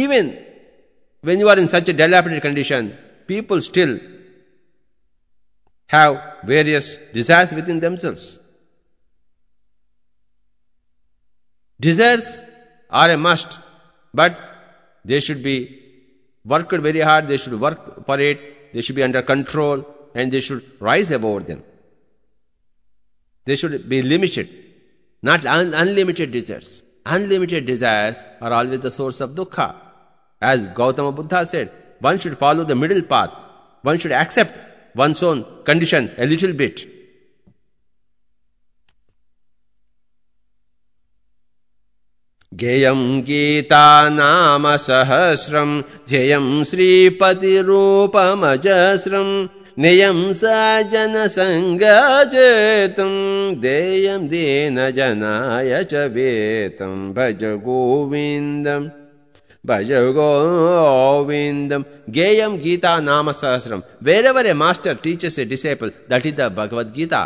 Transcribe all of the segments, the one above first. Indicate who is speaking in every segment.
Speaker 1: even when you are in such a dilapidated condition, people still have various desires within themselves. Desires are a must, but they should be worked very hard, they should work for it, they should be under control, and they should rise above them. They should be limited, not un- unlimited desires Unlimited desires are always the source of dukkha. As Gautama Buddha said, one should follow the middle path. One should accept one's own condition a little bit. गेयं गीता नाम सहस्रम् ध्येयं श्रीपतिरूपमजस्रम् नियम सा संग चेतम देयम दीन जनाय च भज गोविंदम भज गोविंदम गेयम गीता नाम सहस्रम where where master, teaches a disciple, that is the Bhagavadgita.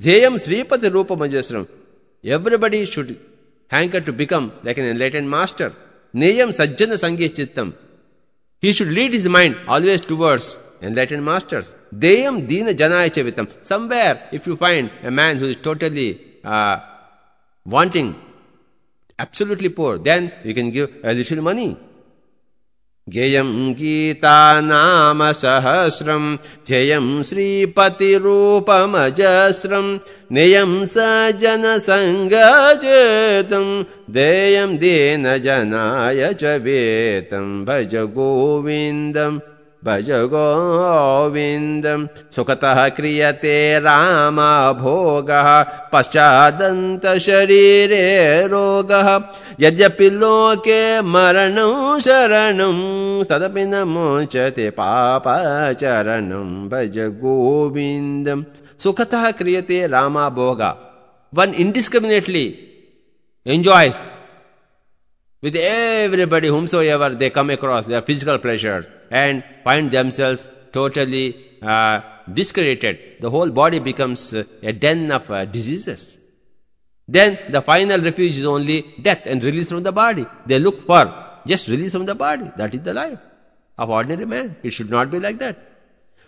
Speaker 1: ध्येयम श्रीपति रूप मंजस्रम everybody should hanker to become like an enlightened master नियम सज्जन संगीत चित्तम he should lead his mind always towards enlightened masters. Deyam dina janaya chavitam. Somewhere, if you find a man who is totally uh, wanting, absolutely poor, then you can give a little money. गेयं गीतानामसहस्रम् ध्येयं श्रीपतिरूपमजस्रम् नियं स जनसङ्गजेतम् देयं दीनजनाय च वेतम् भज गोविन्दम् भज गोविन्दम् सुखतः क्रियते रामभोगः, पश्चादन्तशरीरे रोगः। यद्यपि लोके मरणं शरणं, तदपि न मोचते पापचरणं। भज गोविन्दम् सुखतः क्रियते रामभोग। One indiscriminately enjoys with everybody whomsoever they come across their physical pleasures and find themselves totally uh, discredited. The whole body becomes uh, a den of uh, diseases. Then the final refuge is only death and release from the body. They look for just release from the body. That is the life of ordinary man. It should not be like that.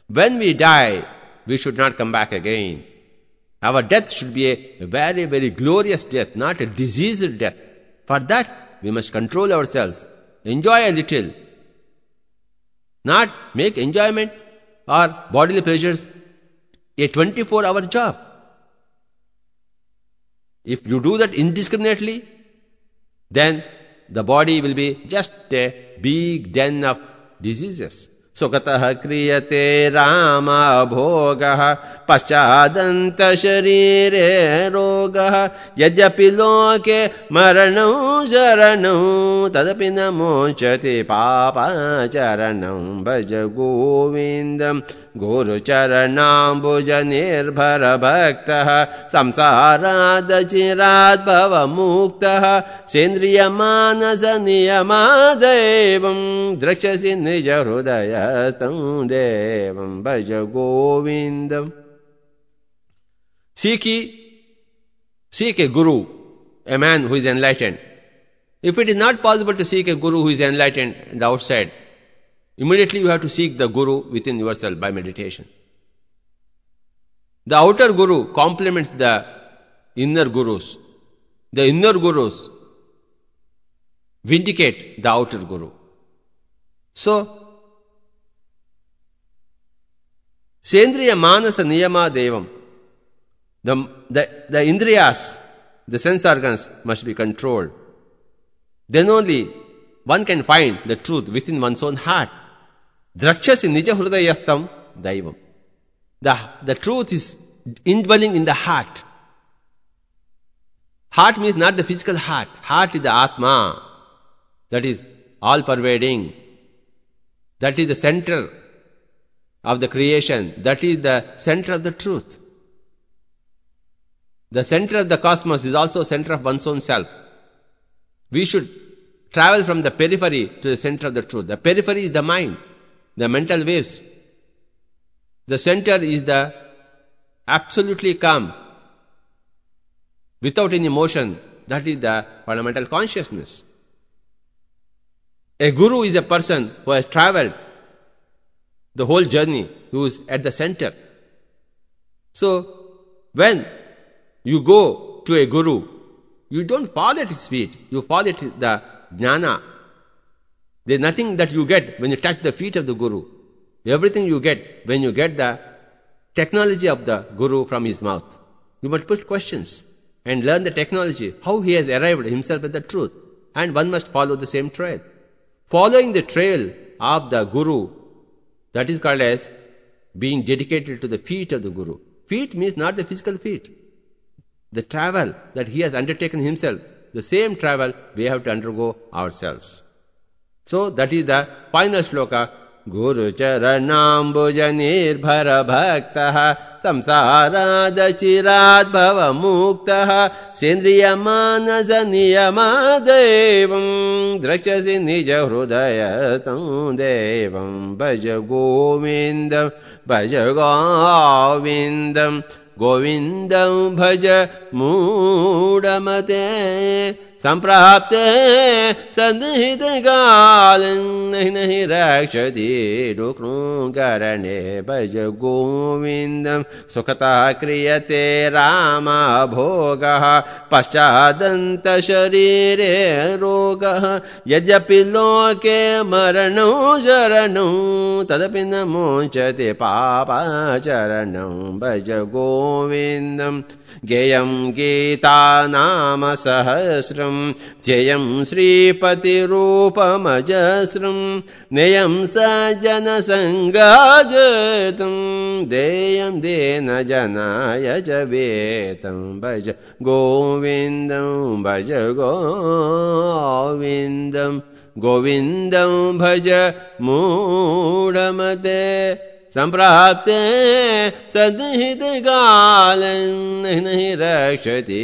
Speaker 1: When we die, we should not come back again. Our death should be a very, very glorious death, not a diseased death. For that, we must control ourselves, enjoy a little, not make enjoyment or bodily pleasures a 24 hour job. If you do that indiscriminately, then the body will be just a big den of diseases. सुखतः क्रियते रामभोगः, पश्चादन्तशरीरे रोगः, यद्यपि लोके मरणौ शरणौ, तदपि न मोचते पापाचरणं। भज गोविन्दम्। गुरुचरणाम्बुज निर्भरभक्तः संसारादचिराद्भवमुक्तः, सेन्द्रियमानसनियमादैवं द्रक्षसि निजहृदयस्तं देवं भज गोविन्दम् सीखि seek a guru a man who is enlightened if it is not possible to seek a guru who is enlightened outside Immediately you have to seek the Guru within yourself by meditation. The outer Guru complements the inner Gurus. The inner Gurus vindicate the outer Guru. So, Sendriya Manasa Niyama Devam. The, the, the Indriyas, the sense organs must be controlled. Then only one can find the truth within one's own heart. Drakshasi nija hrudayastam daivam. The, the truth is indwelling in the heart. Heart means not the physical heart. Heart is the Atma. That is all pervading. That is the center of the creation. That is the center of the truth. The center of the cosmos is also center of one's own self. We should travel from the periphery to the center of the truth. The periphery is the mind the mental waves. The center is the absolutely calm, without any motion. That is the fundamental consciousness. A guru is a person who has traveled the whole journey, who is at the center. So, when you go to a guru, you don't fall at his feet, you fall at the jnana. There's nothing that you get when you touch the feet of the guru. Everything you get when you get the technology of the guru from his mouth. You must put questions and learn the technology, how he has arrived himself at the truth. And one must follow the same trail. Following the trail of the guru, that is called as being dedicated to the feet of the guru. Feet means not the physical feet. The travel that he has undertaken himself, the same travel we have to undergo ourselves. That is the final sloka गुरुचरणाम्बुजनिर्भरभक्तः संसारादचिराद्भवमुक्तः सेन्द्रियमानसनियमादेवम् द्रक्षसि निजहृदयतं देवं भज गोविन्दं भज गोविन्दम् गोविन्दं भज मूढमते सम्प्राप्ते सन्निहितकालं नहि नहि रक्षति डुक्रुकरणे भज गोविन्दं सुखतः क्रियते रामभोगः पश्चादन्तशरीरे रोगः। यद्यपि लोके मरणौ शरणौ तदपि न मोचते पापाचरणं भज गोविन्दम् गेयं गीता नाम सहस्रम् ध्येयं श्रीपतिरूपमजस्रम् नेयं स जनसङ्गाजतम् देयं देन जनाय वेतं भज गोविन्दं भज गोविन्दं गोविन्दं भज मूढमते सम्प्राप्ते सद्हितकालं नहि रक्षति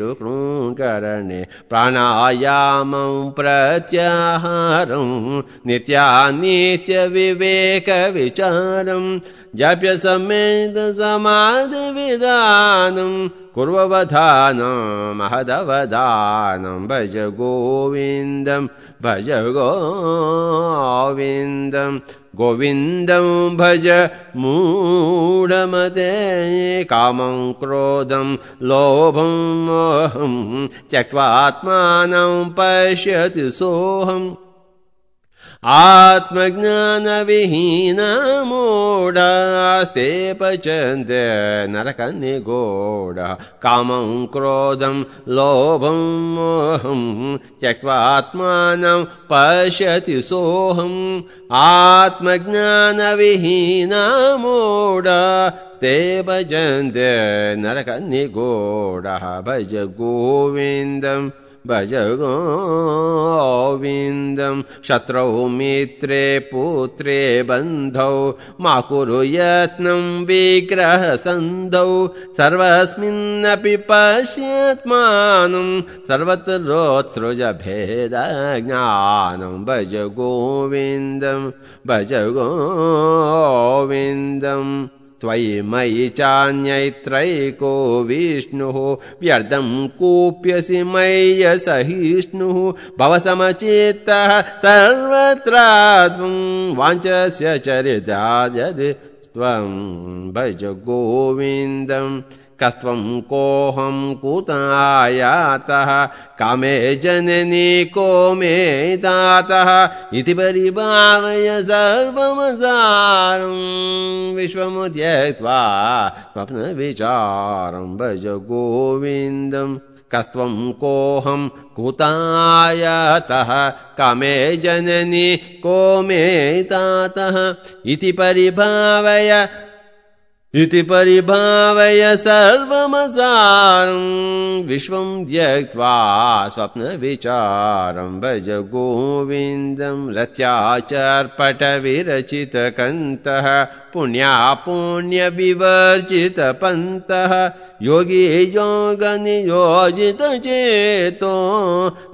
Speaker 1: रुक्णुकरणे प्राणायामं प्रत्याहारं नित्यानित्यविवेकविचारं जप्यसमेतसमाधिविधानं कुर्ववधानं महदवधानं भज गोविन्दं भज गोविन्दम् गोविन्दं भज मूढमते कामं क्रोधं लोभं मोहं त्यक्त्वात्मानं पश्यति सोऽहम् आत्मज्ञानविहीनमूढास्ते पचन्त नरकनिगोढ। कामं क्रोधं लोभं मोहं त्यक्त्वात्मानं पश्यति सोऽहम्। आत्मज्ञानविहीनमूढास्ते भजन्त नरकनिगोढः। भज गोविन्दम् भज गोविन्दं शत्रौ मित्रे पुत्रे बन्धौ मा कुरु यत्नं विग्रहसन्धौ सर्वस्मिन्नपि पश्यत्मानं सर्वत्रोत्सृज भेदज्ञानं भज गोविन्दं भज गोविन्दम् त्वयि मयि चान्यैत्रैको विष्णुः व्यर्धं कूप्यसि मय्य सहिष्णुः भवसमचित्तः सर्वत्र त्वं वाञ्छस्य चरिता यद् त्वं भज गोविन्दम् कस्त्वं कोऽहं कुतायातः, कामे जननी को मे दातः, इति परिभावय सर्वमसारं विश्वमुद्यक्त्वा स्वप्नविचारं भज गोविन्दम् कस्त्वं कोऽहं कुतायतः, कामे जननी को मे तातः इति परिभावय इति परिभावय सर्वमसारम् विश्वं त्यक्त्वा स्वप्नविचारं भज गोविन्दं रत्याचर्पटविरचितकन्तः पुण्या पुण्यविवर्जितपन्तः योगी योगनियोजितचेतो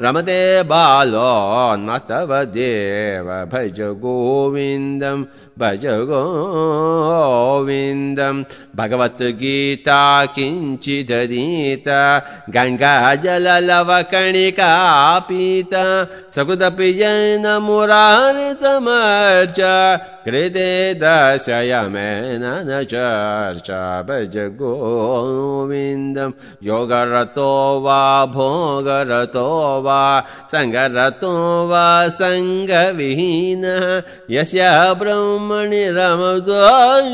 Speaker 1: रमते बालो न तव देव। भज गोविन्दं भज गोविन्दम् भगवद्गीता किञ्चिदधीत गङ्गाजललवकणिका पीता सकृदपि येन मुरारिसमर्च कृते दशयमेन न चर्च भज गोविन्दम् योगरतो वा भोगरतो वा सङ्गरतो वा सङ्गविहीनः यस्य ब्रह्मणि रमद्वायेतुम्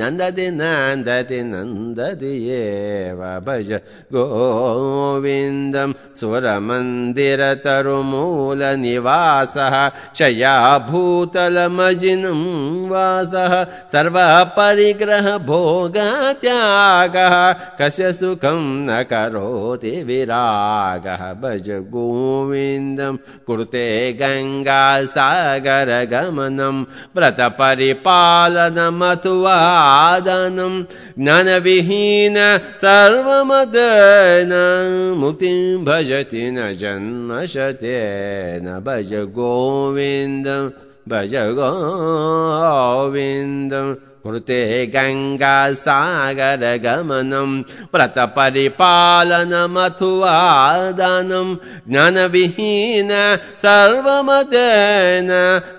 Speaker 1: नन्दति नन्दति नन्दति एव भज गोविन्दम् सुरमन्दिरतरुमूलनिवासः शया वासः सर्वपरिग्रह भोगत्यागः कस्य सुखं न करोति विरागः भज गोविन्दं कुरुते गङ्गा सागरगमनं व्रतपरिपालनमथुवादनं ज्ञानविहीन सर्वमदन मुक्तिं भजति न जन्मशतेन भज गोविन्दं भज गोविन्दम् कृते गङ्गा सागरगमनं व्रतपरिपालनमथुवादनं ज्ञानविहीन सर्वमतेन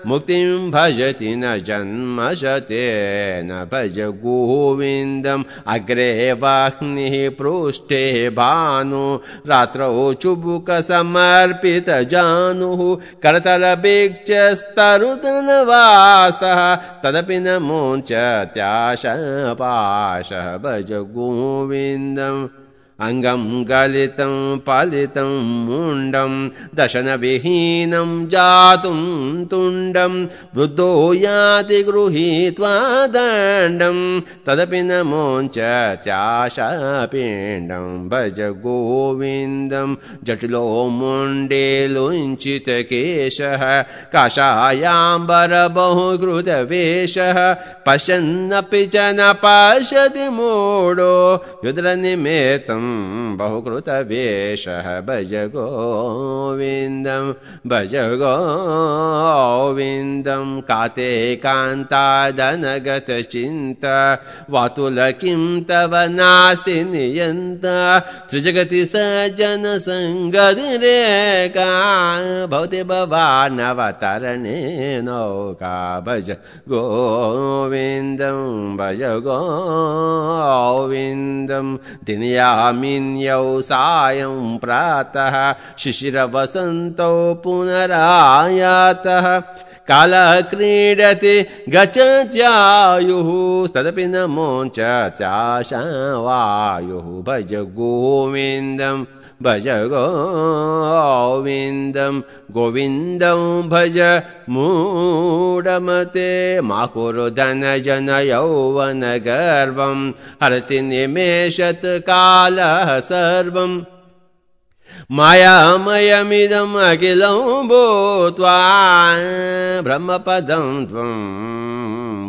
Speaker 1: मुक्तिं भजति न जन्मशतेन भज गोविन्दम्। अग्रे वाह्निः पृष्ठे भानु रात्रौ चुबुकसमर्पितजानुः करतलभिक्षस्तरुदनवास्तः तदपि न मोञ्च त्याशपाशः गोविन्दम् अङ्गं गलितं पालितं मुण्डं दशनविहीनं जातुं तुण्डं वृद्धो याति गृहीत्वा दण्डं तदपि न मोञ्च त्याशापिण्डं भज गोविन्दं जटिलो मुण्डे लुञ्चितकेशः काषायाम्बर बहुकृतवेषः पश्यन्नपि च न पश्यति मूढो युद्रनिमेतम् बहुकृतवेषः भज गोविन्दं भज गोविन्दं। काते कान्तादनगतचिन्ता वातुल किं तव नास्ति नियन्त। त्रिजगति स जनसङ्गदिरेका भवति भवानवतरणे नौका। भज गोविन्दं भज गोविन्दं दिनयामिन्यौ सायं प्रातः शिशिरवसन्तौ पुनरायातः। कालः क्रीडति गच्छत्यायुः तदपि न मोञ्च चाशावायुः भज गोविन्दम् भज गोविन्दं गोविन्दं भज मूढमते। मा कुरु धनजन यौवनगर्वं हरति निमेषत् कालः सर्वम्। मायामयमिदम् अखिलं भूत्वा ब्रह्मपदं त्वम्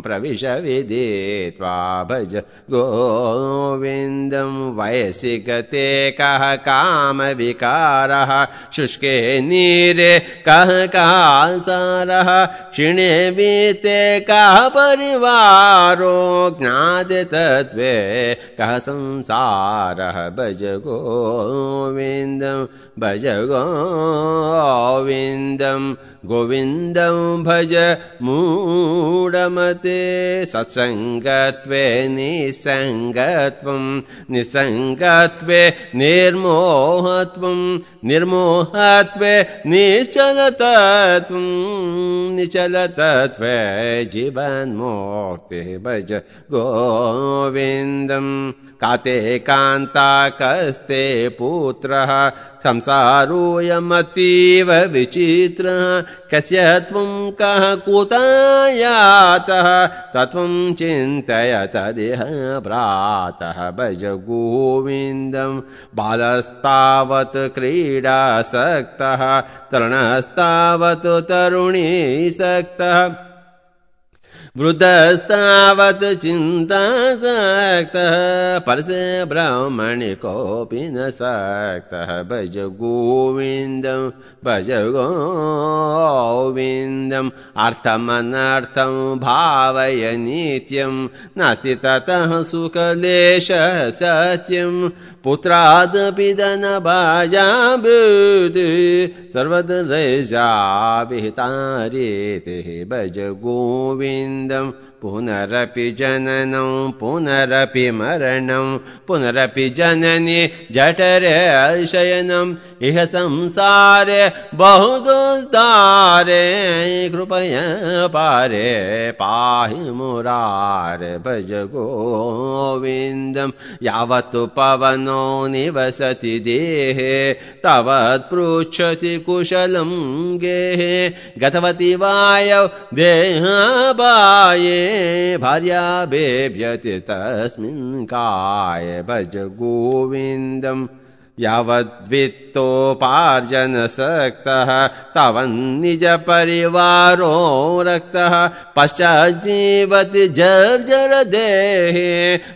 Speaker 1: प्रविश विदित्वा भज गोविन्दं वयसि गते कः कामविकारः शुष्के नीरे कः कासारः क्षिणे वीते कः परिवारो ज्ञाते तत्त्वे कः संसारः। भज गोविन्दं भज गोविन्दं गोविन्दं भज मूढमते सत्सङ्गत्वे निसङ्गत्वं निसङ्गत्वे निर्मोहत्वं निर्मोहत्वे निश्चलतत्वं निचलतत्वे जीवन्मुक्तिः भज गोविन्दं काते कान्ता कस्ते पुत्रः संसारोऽयमतीव विचित्रः कस्य त्वं कः कुतायातः तत्त्वं चिन्तय तदिह प्रातः भज गोविन्दं। बालस्तावत् क्रीडासक्तः तरुणस्तावत् तरुणीसक्तः वृद्धस्तावत् चिन्तासक्तः परसे ब्राह्मणि कोऽपि न सक्तः। भज गोविन्दम् भज गोविन्दम् अर्थमनर्थम् भावय नित्यम् नास्ति ततः सुखलेशः सत्यम् पुत्रादपि धनभाजाभूति भज गोविन्द पुनरपि जननं पुनरपि मरणं पुनरपि जननि जठरे शयनम् इह संसारे बहुदुस्तारे कृपया पारे पाहि मुरारे भज गोविन्दं यावत् पवनो निवसति देहे तावत् पृच्छति कुशलं गेहे गतवती वायौ देहाबाये भार्या बेभ्यति तस्मिन् काय भज गोविन्दम् यावद्वित्तोपार्जनसक्तः तावन्निजपरिवारो रक्तः पश्चाज्जीवति जर्जरदेहे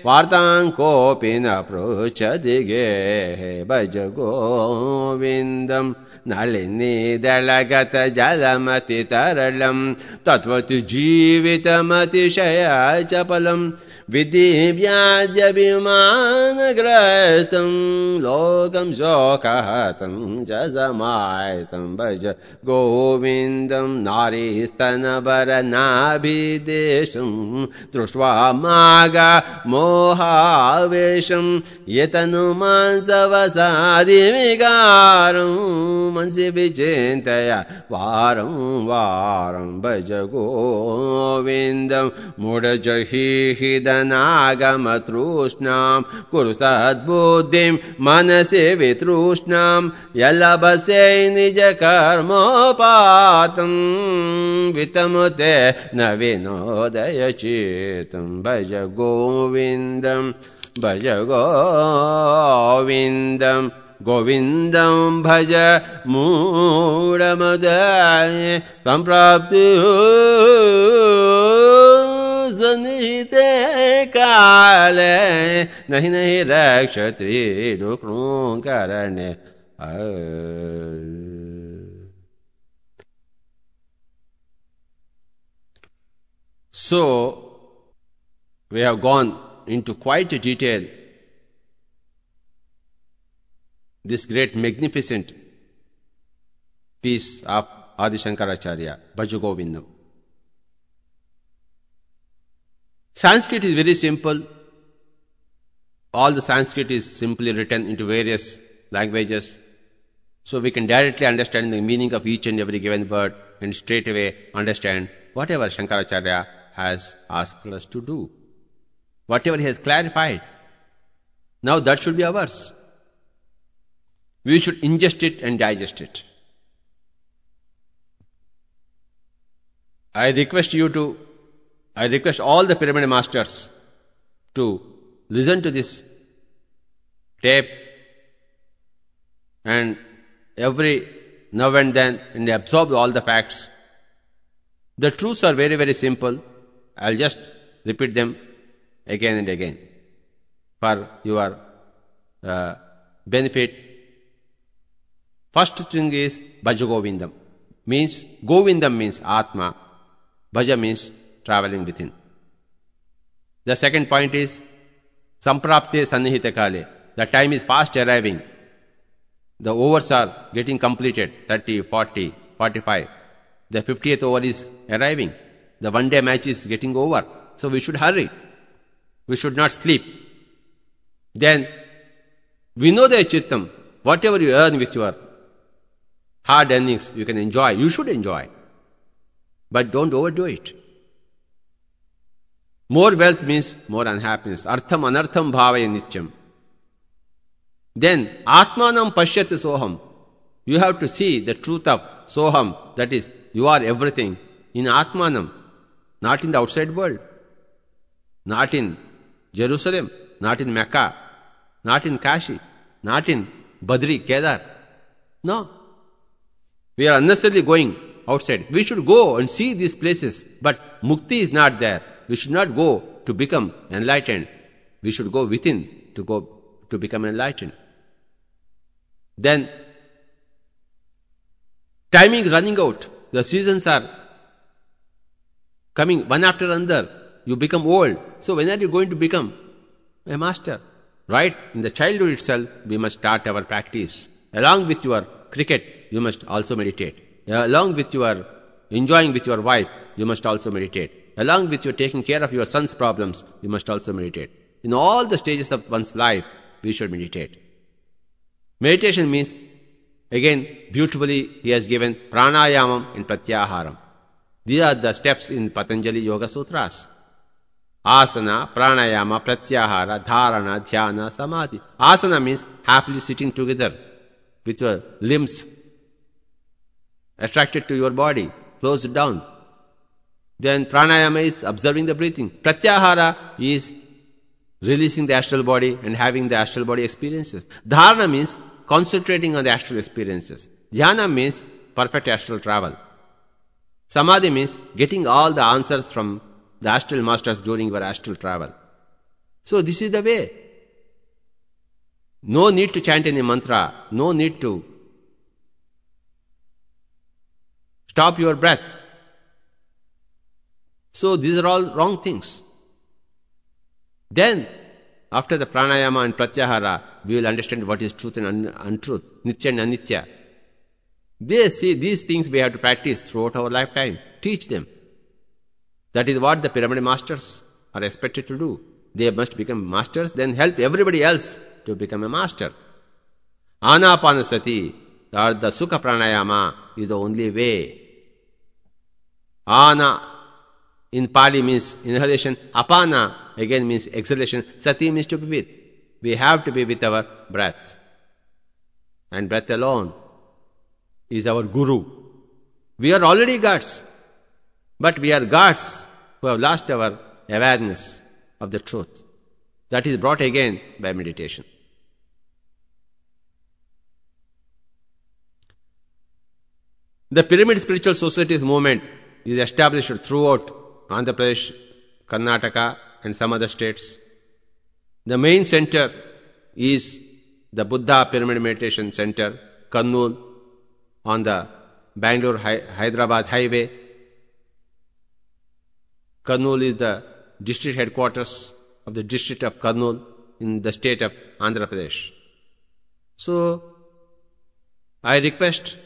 Speaker 1: वार्तां कोऽपि न पृच्छति गेः। भज गोविन्दम् नलिनीदलगतजलमतितरलम् तत्त्वति जीवितमतिशय चपलम् विधिव्याज्यभिमानग्रस्तम् लोकं शोकहतं च समायतं भज गोविन्दं नारीस्तनवरनाभिदेशं दृष्ट्वा मागा मोहावेशं यतनुमांसवसादिविकारं मनसि विचिन्तय वारं वारं भज गोविन्दं मुडजहिदनागमतृष्णां कुरु सद्बुद्धिं मनसि वितृष्णां यलभसे निजकर्मोपातं वितमुते न विनोदय चेतं भज गोविन्दं भज गोविन्दम् गोविन्दं भज मूढमदाय सम्प्राप्ति दे काले नहीं नहीं रक्षत्रु करण so we have gone into quite detail this great magnificent piece of Adishankaracharya Bhajagovindam Sanskrit is very simple. All the Sanskrit is simply written into various languages. So we can directly understand the meaning of each and every given word and straight away understand whatever Shankaracharya has asked us to do. Whatever he has clarified. Now that should be ours we should ingest it and digest it. I request you to, I request all the pyramid masters to listen to this tape and every now and then and absorb all the facts. The truths are very, very simple. I'll just repeat them again and again for your uh, benefit First thing is Bhaja Govindam. Means Govindam means Atma. Bhaja means traveling within. The second point is Samprapte Sannihita Kale. The time is fast arriving. The overs are getting completed 30, 40, 45. The 50th over is arriving. The one day match is getting over. So we should hurry. We should not sleep. Then we know the Chittam. Whatever you earn with your hard earnings you can enjoy. You should enjoy. But don't overdo it. More wealth means more unhappiness. Artham anartham bhavaya nityam. Then atmanam pashyati soham. You have to see the truth of soham. That is, you are everything in atmanam, not in the outside world. Not in Jerusalem, not in Mecca, not in Kashi, not in Badri, Kedar. No. We are unnecessarily going outside. We should go and see these places. But mukti is not there. We should not go to become enlightened. We should go within to go to become enlightened. Then timing is running out. The seasons are coming one after another. You become old. So when are you going to become a master? Right? In the childhood itself, we must start our practice. Along with your cricket, you must also meditate. Along with your enjoying with your wife, you must also meditate. Along with your taking care of your son's problems, you must also meditate. In all the stages of one's life, we should meditate. Meditation means, again, beautifully he has given pranayamam and pratyaharam. These are the steps in Patanjali Yoga Sutras. Asana, pranayama, pratyahara, dharana, dhyana, samadhi. Asana means happily sitting together with your limbs attracted to your body, closed down. Then pranayama is observing the breathing. Pratyahara is releasing the astral body and having the astral body experiences. Dharana means concentrating on the astral experiences. Dhyana means perfect astral travel. Samadhi means getting all the answers from the astral masters during your astral travel. So this is the way. No need to chant any mantra, no need to stop your breath. So these are all wrong things. Then, after the pranayama and pratyahara, we will understand what is truth and un- untruth, nitya and anitya. They see these things we have to practice throughout our lifetime. Teach them. That is what the pyramid masters are expected to do. They must become masters, then help everybody else to become a master. Anapanasati, or the Sukha Pranayama, is the only way. Ana in Pali means inhalation, apana again means exhalation, sati means to be with. We have to be with our breath. And breath alone is our guru. We are already gods, but we are gods who have lost our awareness of the truth. That is brought again by meditation. The Pyramid Spiritual Society's movement is established throughout Andhra Pradesh, Karnataka, and some other states. The main center is the Buddha Pyramid Meditation Center, Kurnool, on the Bangalore Hyderabad highway. Kurnool is the district headquarters of the district of Kurnool in the state of Andhra Pradesh. So, I request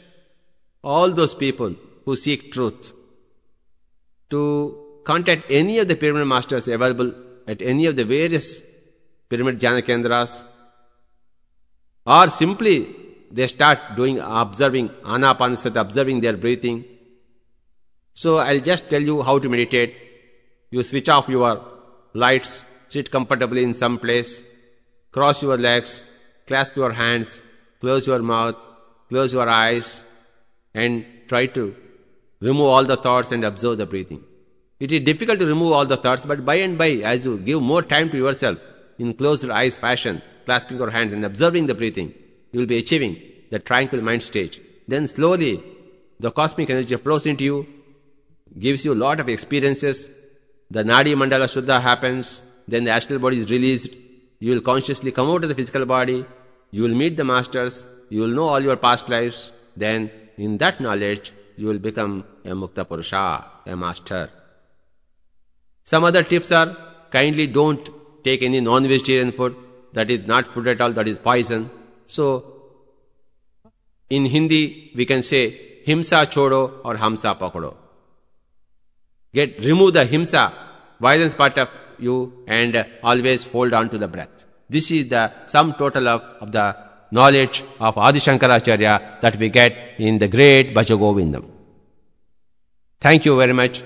Speaker 1: all those people who seek truth to contact any of the pyramid masters available at any of the various pyramid jhana kendras or simply they start doing observing anapanasati observing their breathing. So i'll just tell you how to meditate. You switch off your lights sit comfortably in some place cross your legs clasp your hands close your mouth close your eyes and try to remove all the thoughts and observe the breathing it is difficult to remove all the thoughts, but by and by, as you give more time to yourself, in closed eyes fashion, clasping your hands and observing the breathing, you will be achieving the tranquil mind stage. Then slowly, the cosmic energy flows into you, gives you a lot of experiences. The Nadi Mandala Shuddha happens, then the astral body is released. You will consciously come out of the physical body. You will meet the masters. You will know all your past lives. Then, in that knowledge, you will become a Mukta Purusha, a master. Some other tips are kindly don't take any non-vegetarian food. That is not food at all, that is poison. So, in Hindi, we can say himsa chodo or hamsa pakado. Get, remove the himsa, violence part of you and always hold on to the breath. This is the sum total of, of the knowledge of Adi Shankaracharya that we get in the great Bhajagovindam. Thank you very much.